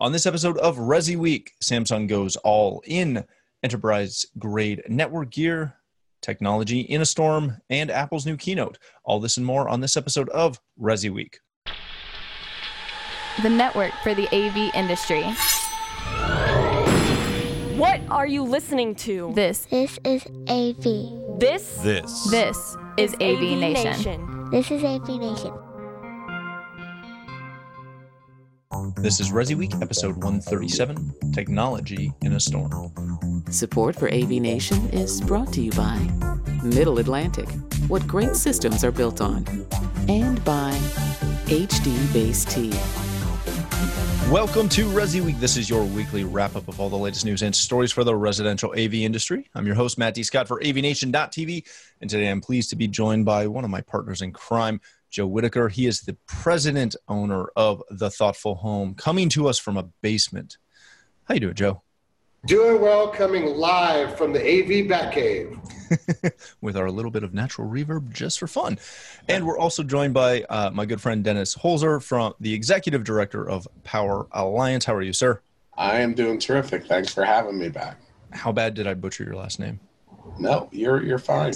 On this episode of Resi Week, Samsung goes all in enterprise grade network gear, technology in a storm, and Apple's new keynote. All this and more on this episode of Resi Week. The network for the AV industry. What are you listening to? This This is AV. This This. this is AV, Nation. This is AV Nation. This is Resi Week, episode 137 Technology in a Storm. Support for AV Nation is brought to you by Middle Atlantic, what great systems are built on, and by HD Base T. Welcome to Resi Week. This is your weekly wrap up of all the latest news and stories for the residential AV industry. I'm your host, Matt D. Scott for AVNation.tv, and today I'm pleased to be joined by one of my partners in crime, Joe Whitaker. He is the president owner of The Thoughtful Home, coming to us from a basement. How you doing, Joe? Doing well, coming live from the AV Batcave. With our little bit of natural reverb just for fun. And we're also joined by uh, my good friend Dennis Holzer from the executive director of Power Alliance. How are you, sir? I am doing terrific. Thanks for having me back. How bad did I butcher your last name? No, you're you're fine.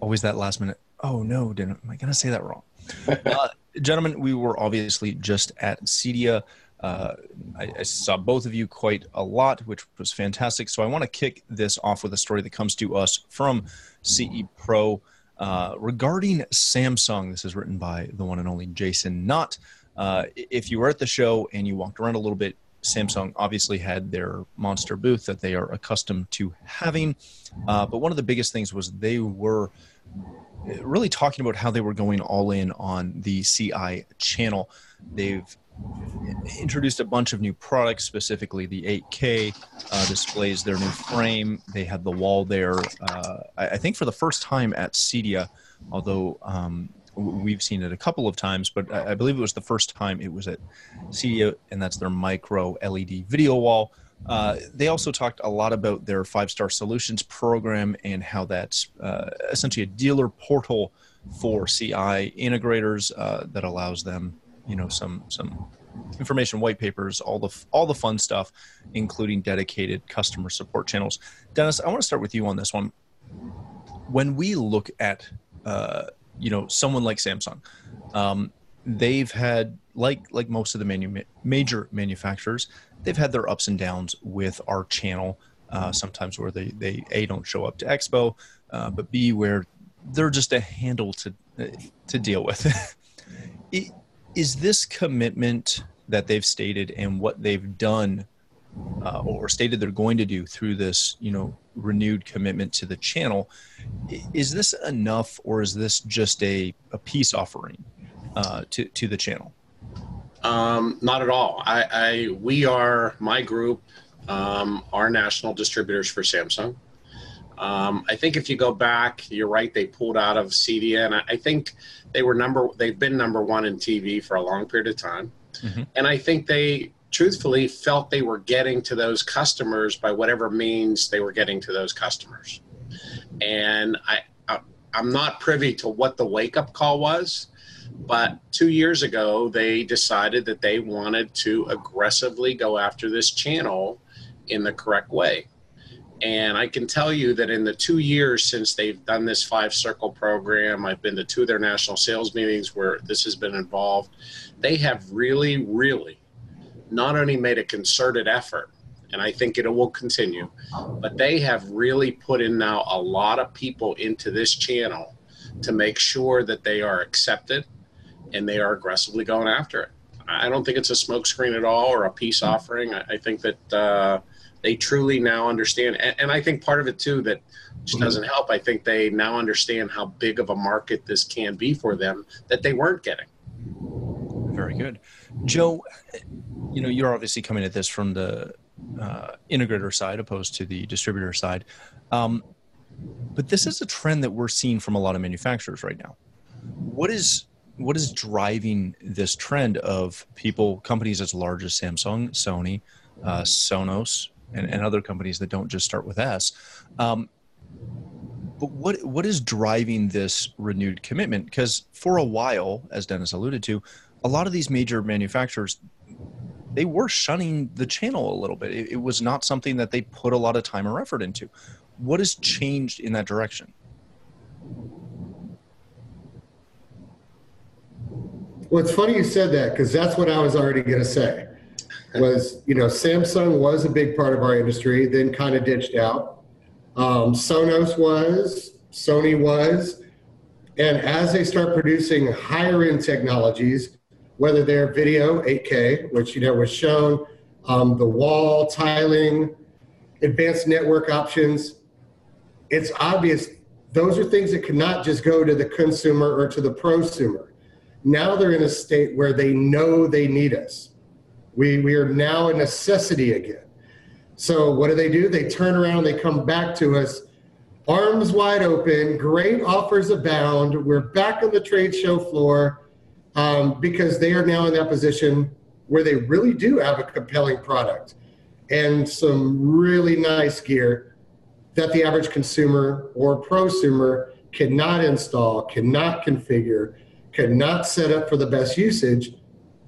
always that last minute. Oh no, didn't am I gonna say that wrong? uh, gentlemen, we were obviously just at CEDIA. Uh, I, I saw both of you quite a lot, which was fantastic. So I want to kick this off with a story that comes to us from CE Pro uh, regarding Samsung. This is written by the one and only Jason Knott. Uh, if you were at the show and you walked around a little bit, Samsung obviously had their monster booth that they are accustomed to having. Uh, but one of the biggest things was they were really talking about how they were going all in on the CI channel. They've introduced a bunch of new products, specifically the 8K uh, displays, their new frame. They had the wall there, uh, I, think for the first time at CEDIA, although um, we've seen it a couple of times, but I believe it was the first time it was at CEDIA, and that's their micro LED video wall. Uh, they also talked a lot about their five star solutions program and how that's uh, essentially a dealer portal for CI integrators uh, that allows them, you know, some some information white papers, all the all the fun stuff, including dedicated customer support channels. Dennis, I want to start with you on this one. When we look at, uh, you know, someone like Samsung, um, they've had like like most of the manu- major manufacturers, they've had their ups and downs with our channel. Uh, sometimes where they they a don't show up to expo, uh, but b where they're just a handle to to deal with. Is this commitment that they've stated and what they've done, uh, or stated they're going to do through this, you know, renewed commitment to the channel, is this enough, or is this just a a peace offering uh, to to the channel? Um, not at all. I, I we are my group um, are national distributors for Samsung. Um, I think if you go back, you're right. They pulled out of CEDIA, and I, I think they were number. They've been number one in TV for a long period of time, Mhm. and I think they truthfully felt they were getting to those customers by whatever means they were getting to those customers. And I, I I'm not privy to what the wake up call was, but two years ago they decided that they wanted to aggressively go after this channel in the correct way. And I can tell you that in the two years since they've done this five circle program, I've been to two of their national sales meetings where this has been involved. They have really, really not only made a concerted effort, and I think it will continue, but they have really put in now a lot of people into this channel to make sure that they are accepted and they are aggressively going after it. I don't think it's a smokescreen at all or a peace offering. I, I think that uh, they truly now understand, and, and I think part of it too that just doesn't help. I think they now understand how big of a market this can be for them that they weren't getting. Very good, Joe. You know, you're obviously coming at this from the uh, integrator side opposed to the distributor side, um, but this is a trend that we're seeing from a lot of manufacturers right now. What is what is driving this trend of people, companies as large as Samsung, Sony, uh, Sonos, and, and other companies that don't just start with S? Um, but what what is driving this renewed commitment? Because for a while, as Dennis alluded to, a lot of these major manufacturers they were shunning the channel a little bit. It, it was not something that they put a lot of time or effort into. What has changed in that direction? Well, it's funny you said that because that's what I was already going to say. Was you know Samsung was a big part of our industry, then kind of ditched out. Um, Sonos was, Sony was, and as they start producing higher end technologies, whether they're video 8K, which you know was shown, um, the wall tiling, advanced network options, it's obvious those are things that cannot just go to the consumer or to the prosumer. Now they're in a state where they know they need us. We, we are now a necessity again. So what do they do? They turn around, they come back to us, arms wide open, great offers abound. We're back on the trade show floor um, because they are now in that position where they really do have a compelling product and some really nice gear that the average consumer or prosumer cannot install, cannot configure, cannot set up for the best usage.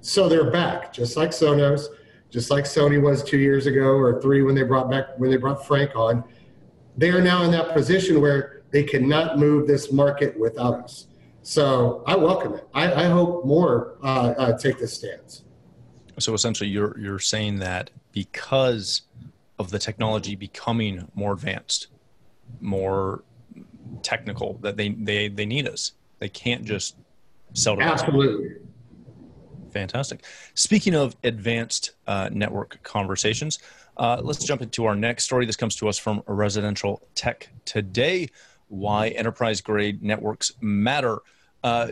So they're back, just like Sonos, just like Sony was two years ago or three when they brought back when they brought Frank on. They are now in that position where they cannot move this market without us. So I welcome it. I, I hope more uh, uh, take this stance. So essentially, you're you're saying that because of the technology becoming more advanced, more technical, that they they they need us. They can't just sell to. Absolutely. Fantastic. Speaking of advanced uh, network conversations, uh, let's jump into our next story. This comes to us from Residential Tech Today. Why enterprise grade networks matter. Uh,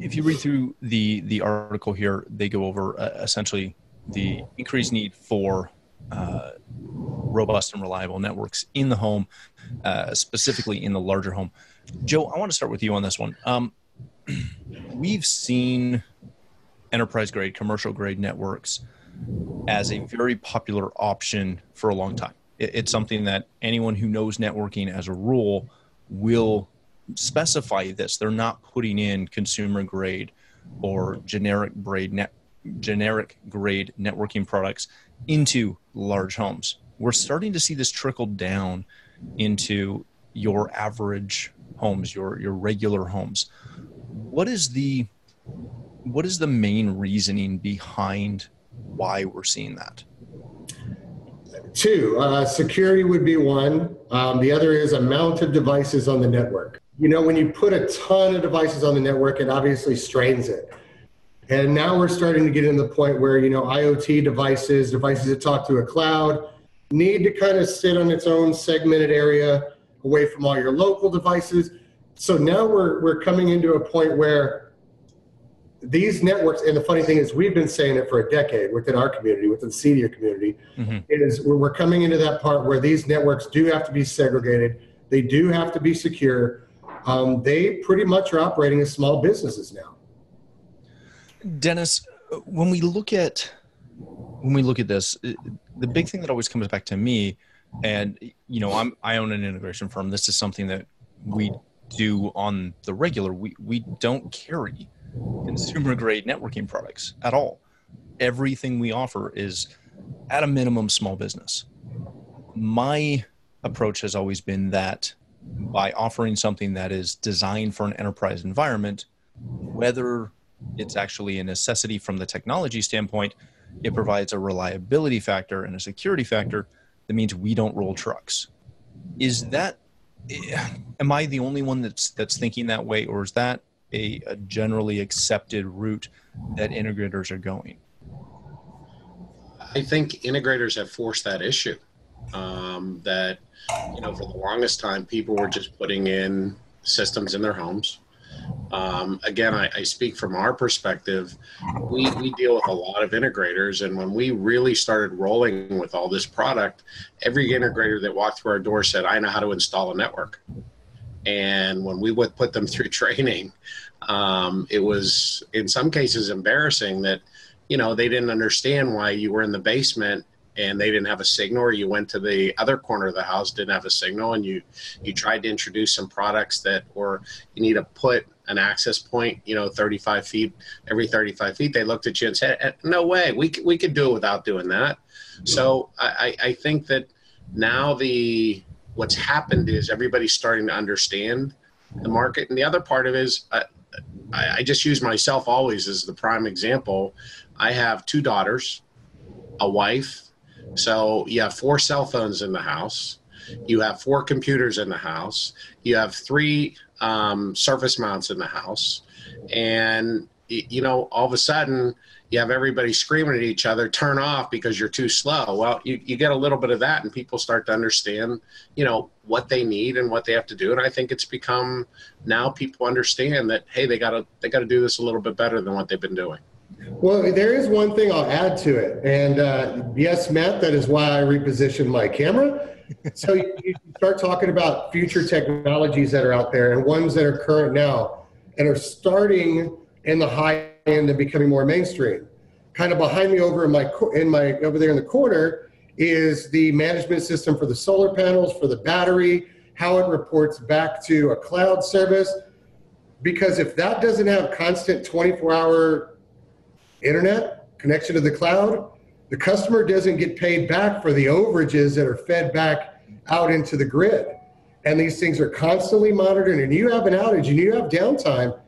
if you read through the the article here, they go over uh, essentially the increased need for uh, robust and reliable networks in the home, uh, specifically in the larger home. Joe, I want to start with you on this one. Um, we've seen enterprise grade, commercial grade networks as a very popular option for a long time. It, it's something that anyone who knows networking as a rule will specify this. They're not putting in consumer grade or generic grade net generic grade networking products into large homes. We're starting to see this trickle down into your average homes, your your regular homes. What is the what is the main reasoning behind why we're seeing that? Two, uh, security would be one. Um, the other is amount of devices on the network. You know, when you put a ton of devices on the network, it obviously strains it. And now we're starting to get in the point where, you know, IoT devices, devices that talk to a cloud, need to kind of sit on its own segmented area away from all your local devices. So now we're, we're coming into a point where these networks, and the funny thing is, we've been saying it for a decade within our community, within the CEDIA community, Mm-hmm. is we're, we're coming into that part where these networks do have to be segregated, they do have to be secure. Um, they pretty much are operating as small businesses now. Dennis, when we look at when we look at this, the big thing that always comes back to me, and you know, I'm I own an integration firm. This is something that we do on the regular. We we don't carry consumer grade networking products at all. Everything we offer is at a minimum small business. My approach has always been that by offering something that is designed for an enterprise environment, whether it's actually a necessity from the technology standpoint, it provides a reliability factor and a security factor that means we don't roll trucks. Is that am I the only one that's that's thinking that way, or is that a, a generally accepted route that integrators are going? I think integrators have forced that issue. Um, that you know, for the longest time, people were just putting in systems in their homes. Um, again, I, I speak from our perspective. We, we deal with a lot of integrators, and when we really started rolling with all this product, every integrator that walked through our door said, "I know how to install a network." And when we would put them through training, um, it was in some cases embarrassing that you know they didn't understand why you were in the basement and they didn't have a signal or you went to the other corner of the house didn't have a signal and you you tried to introduce some products that or you need to put an access point you know 35 feet every 35 feet they looked at you and said "Eh, no way we, we could do it without doing that. So I, I think that now the what's happened is everybody's starting to understand the market and the other part of it is uh, I, I just use myself always as the prime example. I have two daughters a wife so you have four cell phones in the house. You have four computers in the house. You have three um, surface mounts in the house. And you know all of a sudden you have everybody screaming at each other turn off because you're too slow. Well you, you get a little bit of that and people start to understand you know what they need and what they have to do. And i think it's become now people understand that hey they gotta they gotta do this a little bit better than what they've been doing Well, there is one thing I'll add to it. And uh, yes, Matt, that is why I repositioned my camera. So you, you start talking about future technologies that are out there and ones that are current now and are starting in the high end and becoming more mainstream. Kind of behind me over in my in my over there in the corner is the management system for the solar panels, for the battery, how it reports back to a cloud service. Because if that doesn't have constant 24 hour internet connection to the cloud, the customer doesn't get paid back for the overages that are fed back out into the grid. And these things are constantly monitored. And you have an outage and you have downtime.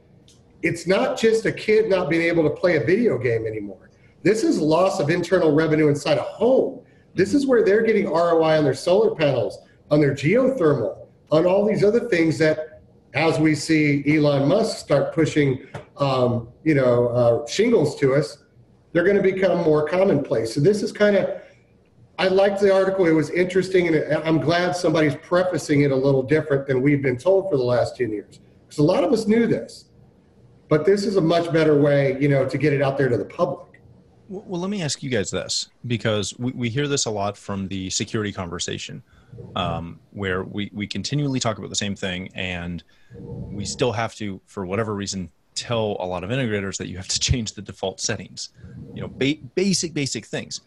It's not just a kid not being able to play a video game anymore. This is loss of internal revenue inside a home. This is where they're getting ROI on their solar panels, on their geothermal, on all these other things that, as we see Elon Musk start pushing, um, you know, uh, shingles to us, they're going to become more commonplace. So this is kind of, I liked the article. It was interesting, and I'm glad somebody's prefacing it a little different than we've been told for the last 10 years. Because a lot of us knew this, but this is a much better way, you know, to get it out there to the public. Well, let me ask you guys this because we, we hear this a lot from the security conversation, um, where we, we continually talk about the same thing, and we still have to, for whatever reason, tell a lot of integrators that you have to change the default settings. You know, ba- basic basic things.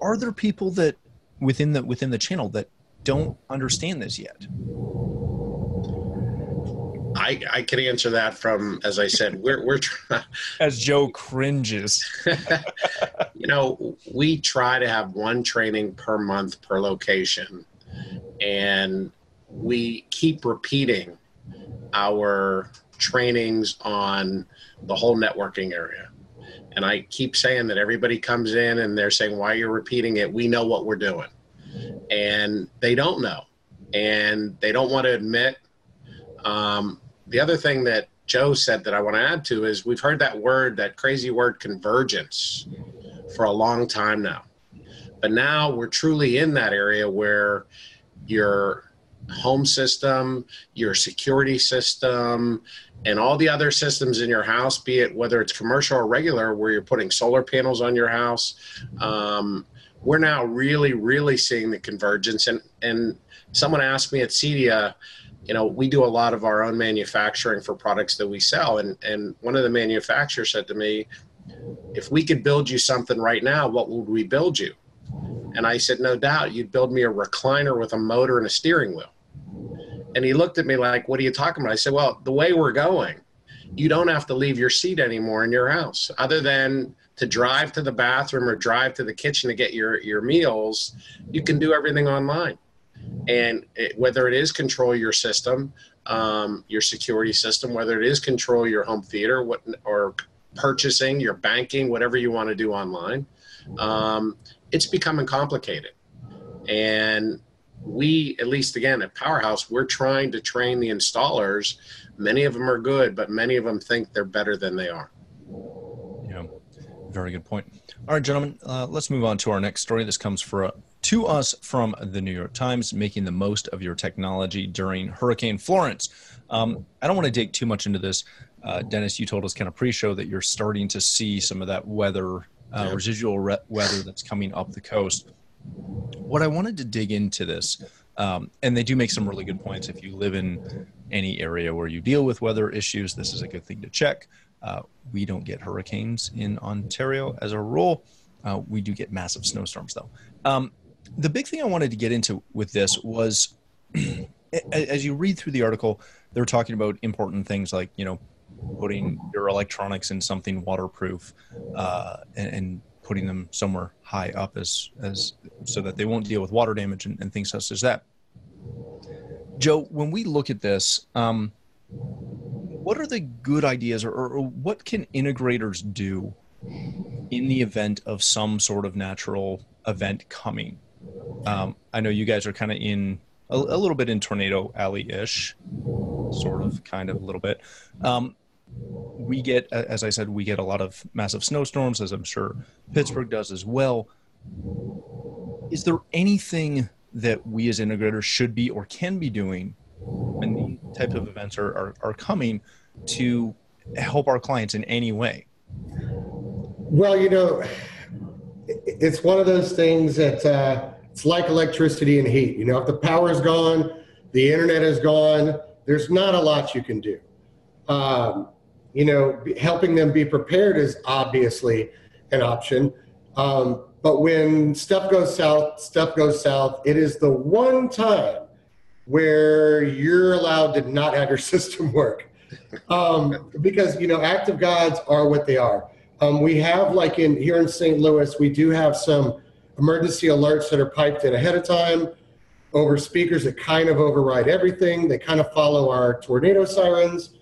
Are there people that within the within the channel that don't understand this yet? I, I can answer that from, as I said, we're, we're trying, As Joe cringes. you know, we try to have one training per month per location, and we keep repeating our trainings on the whole networking area. And I keep saying that everybody comes in and they're saying, Why you're repeating it? We know what we're doing. And they don't know. And they don't want to admit. Um, the other thing that Joe said that I want to add to is we've heard that word, that crazy word convergence for a long time now. But now we're truly in that area where your home system, your security system, and all the other systems in your house, be it whether it's commercial or regular, where you're putting solar panels on your house, um, we're now really, really seeing the convergence. And and someone asked me at CEDIA, you know, we do a lot of our own manufacturing for products that we sell, and and one of the manufacturers said to me, if we could build you something right now, what would we build you? And I said, no doubt, you'd build me a recliner with a motor and a steering wheel. And he looked at me like, what are you talking about? I said, well, the way we're going, you don't have to leave your seat anymore in your house other than to drive to the bathroom or drive to the kitchen to get your, your meals. You can do everything online. And it, whether it is control your system, um, your security system, whether it is control your home theater what, or purchasing, your banking, whatever you want to do online, um, it's becoming complicated. And we, at least again at Powerhouse, we're trying to train the installers. Many of them are good, but many of them think they're better than they are. Yeah, very good point. All right, gentlemen, uh, let's move on to our next story. This comes for, uh, to us from the New York Times, making the most of your technology during Hurricane Florence. Um, I don't want to dig too much into this. Uh, Dennis, you told us kind of pre-show that you're starting to see some of that weather, uh, residual re- weather that's coming up the coast. What I wanted to dig into this, um, and they do make some really good points. If you live in any area where you deal with weather issues, this is a good thing to check. Uh, we don't get hurricanes in Ontario as a rule. Uh, we do get massive snowstorms though. Um, the big thing I wanted to get into with this was, as you read through the article, they're talking about important things like you know putting your electronics in something waterproof uh, and, and, putting them somewhere high up as as so that they won't deal with water damage and, and things such as that. Joe, when we look at this, um, what are the good ideas, or, or what can integrators do in the event of some sort of natural event coming? Um, I know you guys are kind of in a, a, little bit in tornado alley ish, sort of, kind of, a little bit. Um, we get, as I said, we get a lot of massive snowstorms, as I'm sure Pittsburgh does as well. Is there anything that we as integrators should be or can be doing when these types of events are, are, are coming to help our clients in any way? Well, you know, it's one of those things that uh, it's like electricity and heat. You know, if the power is gone, the internet is gone, there's not a lot you can do. Um, you know, helping them be prepared is obviously an option. Um, but when stuff goes south, stuff goes south. It is the one time where you're allowed to not have your system work. Um, because, you know, active gods are what they are. Um, we have, like in here in St. Louis, we do have some emergency alerts that are piped in ahead of time over speakers that kind of override everything. They kind of follow our tornado sirens.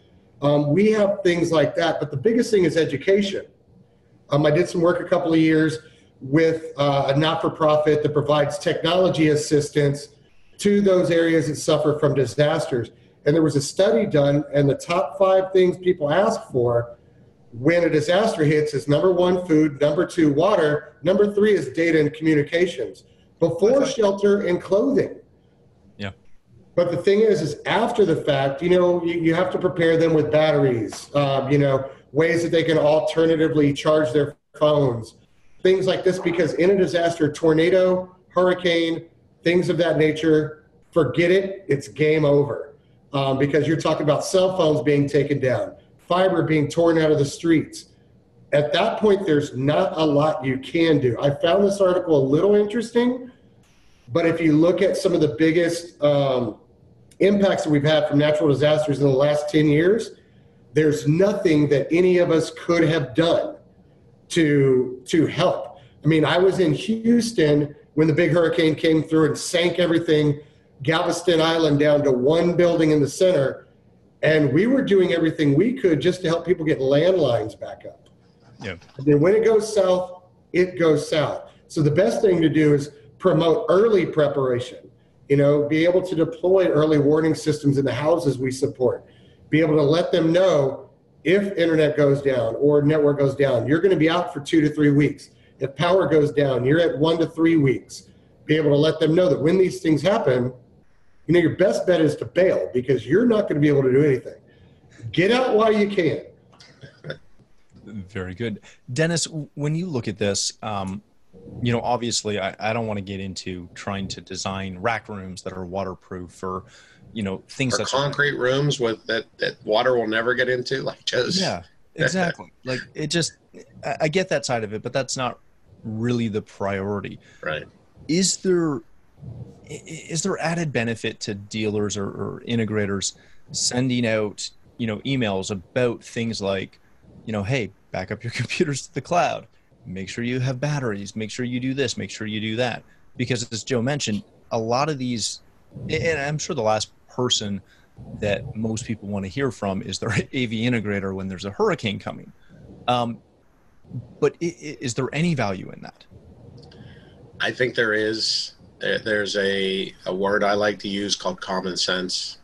Um, we have things like that, but the biggest thing is education. Um, I did some work a couple of years with uh, a not for profit that provides technology assistance to those areas that suffer from disasters. And there was a study done, and the top five things people ask for when a disaster hits is number one, food, number two, water, number three is data and communications, before shelter and clothing. But the thing is, is after the fact, you know, you, you have to prepare them with batteries, um, you know, ways that they can alternatively charge their phones, things like this. Because in a disaster, tornado, hurricane, things of that nature, forget it. It's game over. Um, because you're talking about cell phones being taken down, fiber being torn out of the streets. At that point, there's not a lot you can do. I found this article a little interesting, but if you look at some of the biggest um, impacts that we've had from natural disasters in the last 10 years, there's nothing that any of us could have done to to help. I mean, I was in Houston when the big hurricane came through and sank everything, Galveston Island down to one building in the center, and we were doing everything we could just to help people get landlines back up. Yeah. And then when it goes south, it goes south. So the best thing to do is promote early preparation you know, be able to deploy early warning systems in the houses we support, be able to let them know if internet goes down or network goes down, you're going to be out for two to three weeks. If power goes down, you're at one to three weeks. Be able to let them know that when these things happen, you know, your best bet is to bail because you're not going to be able to do anything. Get out while you can. Very good. Dennis, when you look at this, um, you know, obviously, I, I don't want to get into trying to design rack rooms that are waterproof or, you know, things or concrete rooms with that that water will never get into, like just yeah, exactly. like it just, I, I get that side of it, but that's not really the priority. Right. Is there is there added benefit to dealers or, or integrators sending out you know emails about things like, you know, hey, back up your computers to the cloud make sure you have batteries make sure you do this make sure you do that. Because as joe mentioned a lot of these and i'm sure the last person that most people want to hear from is their av integrator when there's a hurricane coming. Um, but is there any value in that? I think there is there's a, a word i like to use called common sense.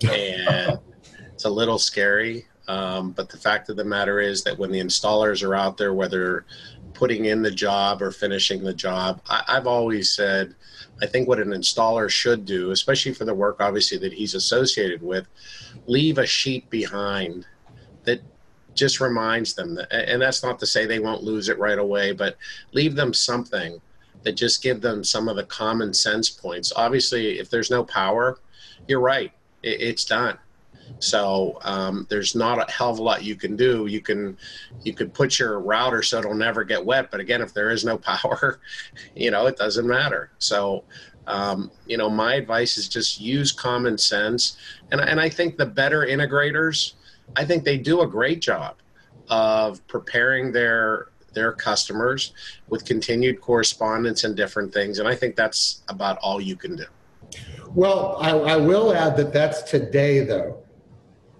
And it's a little scary um, but the fact of the matter is that when the installers are out there, whether putting in the job or finishing the job, I, I've always said, I think what an installer should do, especially for the work obviously that he's associated with, leave a sheet behind that just reminds them that, and that's not to say they won't lose it right away, but leave them something that just give them some of the common sense points. Obviously, if there's no power, you're right, it, it's done So um, there's not a hell of a lot you can do. You can you could put your router so it'll never get wet, but again, if there is no power, you know it doesn't matter. So um, you know my advice is just use common sense, and and I think the better integrators, I think they do a great job of preparing their their customers with continued correspondence and different things, and I think that's about all you can do. Well, I, I will add that that's today, though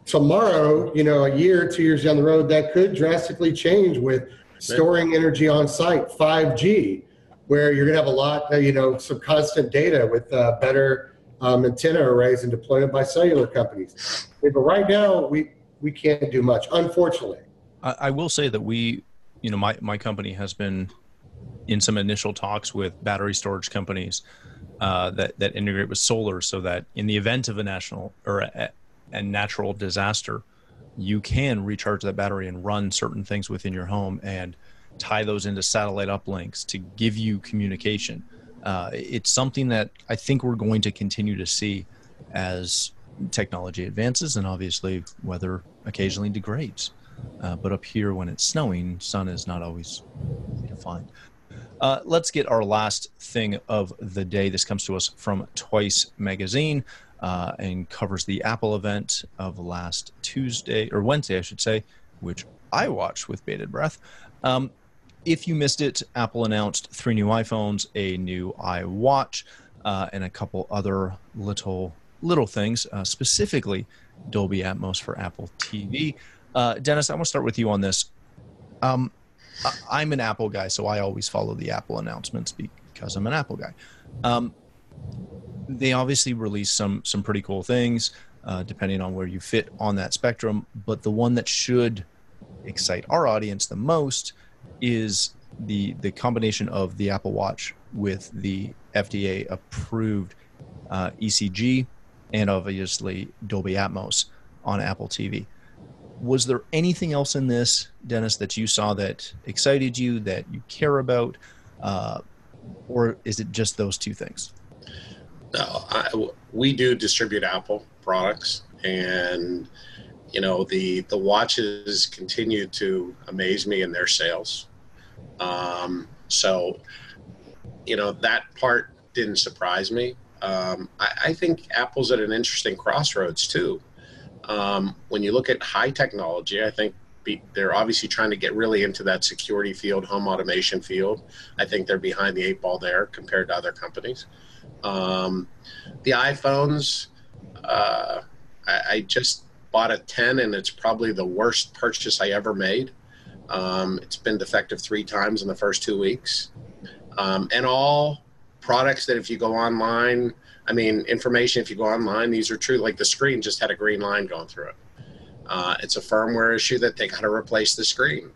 tomorrow, you know, a year, two years down the road, that could drastically change with storing energy on site, 5G, where you're going to have a lot, uh, you know, some constant data with uh, better um, antenna arrays and deployment by cellular companies. But right now, we we can't do much, unfortunately. I, I will say that we, you know, my my company has been in some initial talks with battery storage companies uh, that that integrate with solar, so that in the event of a national or a, and natural disaster, you can recharge that battery and run certain things within your home and tie those into satellite uplinks to give you communication. Uh, it's something that I think we're going to continue to see as technology advances and obviously weather occasionally degrades. Uh, but up here, when it's snowing, sun is not always easy to find. Uh, let's get our last thing of the day. This comes to us from Twice Magazine uh, and covers the Apple event of last Tuesday or Wednesday, I should say, which I watched with bated breath. Um, if you missed it, Apple announced three new iPhones, a new iWatch, uh, and a couple other little little things, uh, specifically Dolby Atmos for Apple TV. Uh, Dennis, I want to start with you on this. Um, I'm an Apple guy, so I always follow the Apple announcements because I'm an Apple guy. Um, they obviously release some some pretty cool things, uh, depending on where you fit on that spectrum. But the one that should excite our audience the most is the the combination of the Apple Watch with the FDA approved uh, ECG and obviously Dolby Atmos on Apple TV. Was there anything else in this, Dennis, that you saw that excited you, that you care about, uh, or is it just those two things? No, I, we do distribute Apple products, and you know the the watches continue to amaze me in their sales. Um, so, you know that part didn't surprise me. Um, I, I, think Apple's at an interesting crossroads too. Um, when you look at high technology, I think be, they're obviously trying to get really into that security field, home automation field. I think they're behind the eight ball there compared to other companies. Um, the iPhones, uh, I, I, just bought a 10 and it's probably the worst purchase I ever made. Um, it's been defective three times in the first two weeks. Um, and all products that if you go online, I mean, information, if you go online, these are true. Like the screen just had a green line going through it. Uh, it's a firmware issue that they got to replace the screen.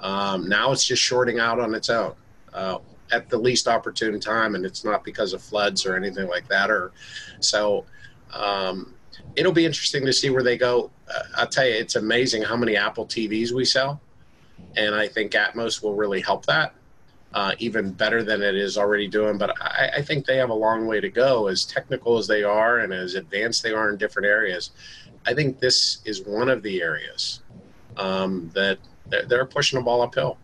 Um, now it's just shorting out on its own. Uh, at the least opportune time, and it's not because of floods or anything like that. Or so um, it'll be interesting to see where they go. Uh, I'll tell you, it's amazing how many Apple TVs we sell, and I think Atmos will really help that. Uh, even better than it is already doing. But I, I, think they have a long way to go, as technical as they are and as advanced they are in different areas. I think this is one of the areas um, that they're, they're pushing the ball uphill.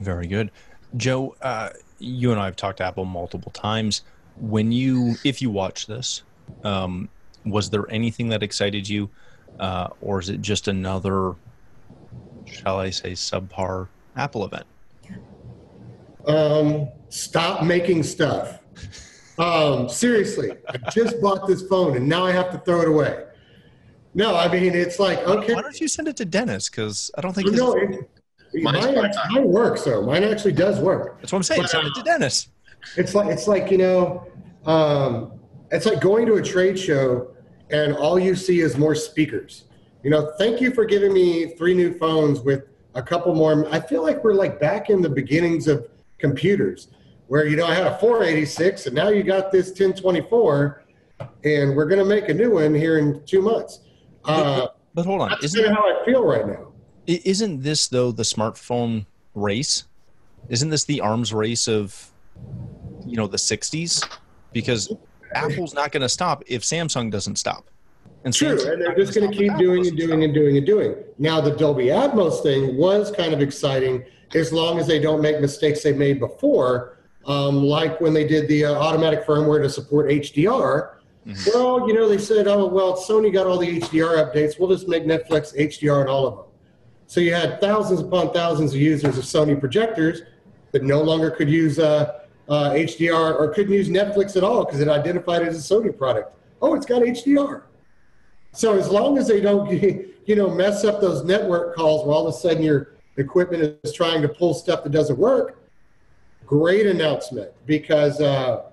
Very good. Joe, uh, you and I have talked to Apple multiple times. When you, if you watch this, um, was there anything that excited you, uh, or is it just another, shall I say, subpar Apple event? Um, stop making stuff. Um, seriously, I just bought this phone and now I have to throw it away. No, I mean it's like okay. Why don't you send it to Dennis? Because I don't think. No, it, mine, mine works though. Mine actually does work. That's what I'm saying. But, Send it to Dennis. It's like it's like you know, um, it's like going to a trade show and all you see is more speakers. You know, thank you for giving me three new phones with a couple more. I feel like we're like back in the beginnings of computers, where you know I had a 486 and now you got this 1024, and we're going to make a new one here in two months. Uh, but, but, hold on, that's isn't how I feel right now. Isn't this though the smartphone race? Isn't this the arms race of you know the 60s? Because Apple's not going to stop if Samsung doesn't stop. And True, Samsung and they're just going to keep doing and doing and doing and doing. Now, the Dolby Atmos thing was kind of exciting as long as they don't make mistakes they made before, um, like when they did the uh, automatic firmware to support HDR. Well, you know, they said, oh, well, Sony got all the HDR updates. We'll just make Netflix HDR on all of them. So you had thousands upon thousands of users of Sony projectors that no longer could use uh, uh, HDR or couldn't use Netflix at all because it identified it as a Sony product. Oh, it's got HDR. So as long as they don't, you know, mess up those network calls where all of a sudden your equipment is trying to pull stuff that doesn't work, great announcement. Because uh,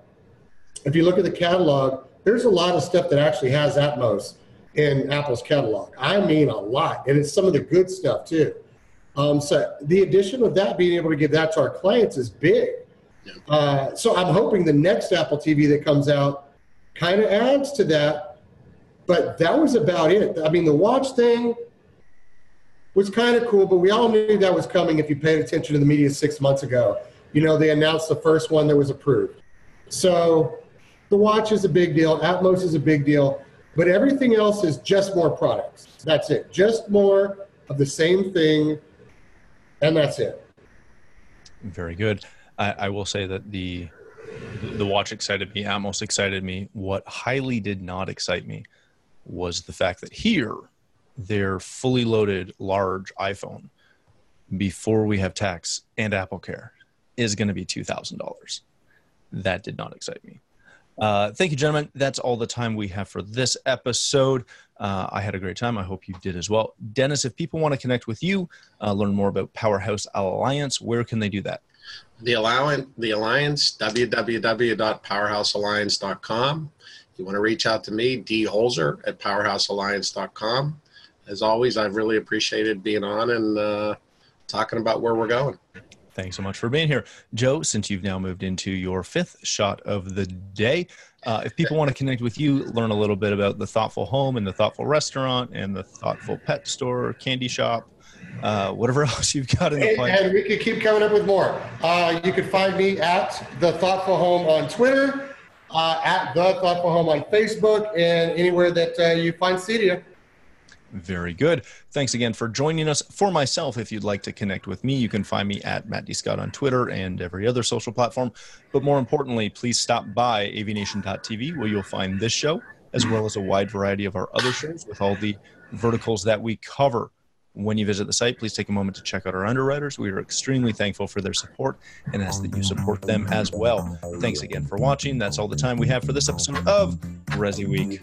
if you look at the catalog, there's a lot of stuff that actually has Atmos in Apple's catalog. I mean, a lot, and it's some of the good stuff too. Um, so the addition of that, being able to give that to our clients, is big. Uh, so I'm hoping the next Apple TV that comes out kind of adds to that. But that was about it. I mean, the watch thing was kind of cool, but we all knew that was coming if you paid attention to the media six months ago. You know, they announced the first one that was approved. So the watch is a big deal, Atmos is a big deal, but everything else is just more products. That's it. Just more of the same thing, and that's it. Very good. I, I will say that the the watch excited me. Atmos excited me. What highly did not excite me was the fact that here, their fully loaded large iPhone, before we have tax and Apple Care, is going to be two thousand dollars. That did not excite me. Uh, thank you, gentlemen. That's all the time we have for this episode. Uh, I had a great time. I hope you did as well. Dennis, if people want to connect with you, uh, learn more about Powerhouse Alliance, where can they do that? The Alliance, the Alliance, www.powerhousealliance.com. If you want to reach out to me, D Holzer at powerhousealliance.com. As always, I've really appreciated being on and uh, talking about where we're going. Thanks so much for being here. Joe, since you've now moved into your fifth shot of the day, uh, if people want to connect with you, learn a little bit about the Thoughtful Home and the Thoughtful Restaurant and the Thoughtful Pet Store, Candy Shop, uh, whatever else you've got in the And, pipe. and we could keep coming up with more. Uh, you can find me at The Thoughtful Home on Twitter, uh, at The Thoughtful Home on Facebook, and anywhere that uh, you find Cedia. Very good. Thanks again for joining us. For myself, if you'd like to connect with me, you can find me at Matt D. Scott on Twitter and every other social platform. But more importantly, please stop by AVNation.tv where you'll find this show, as well as a wide variety of our other shows with all the verticals that we cover. When you visit the site, please take a moment to check out our underwriters. We are extremely thankful for their support and ask that you support them as well. Thanks again for watching. That's all the time we have for this episode of Resi Week.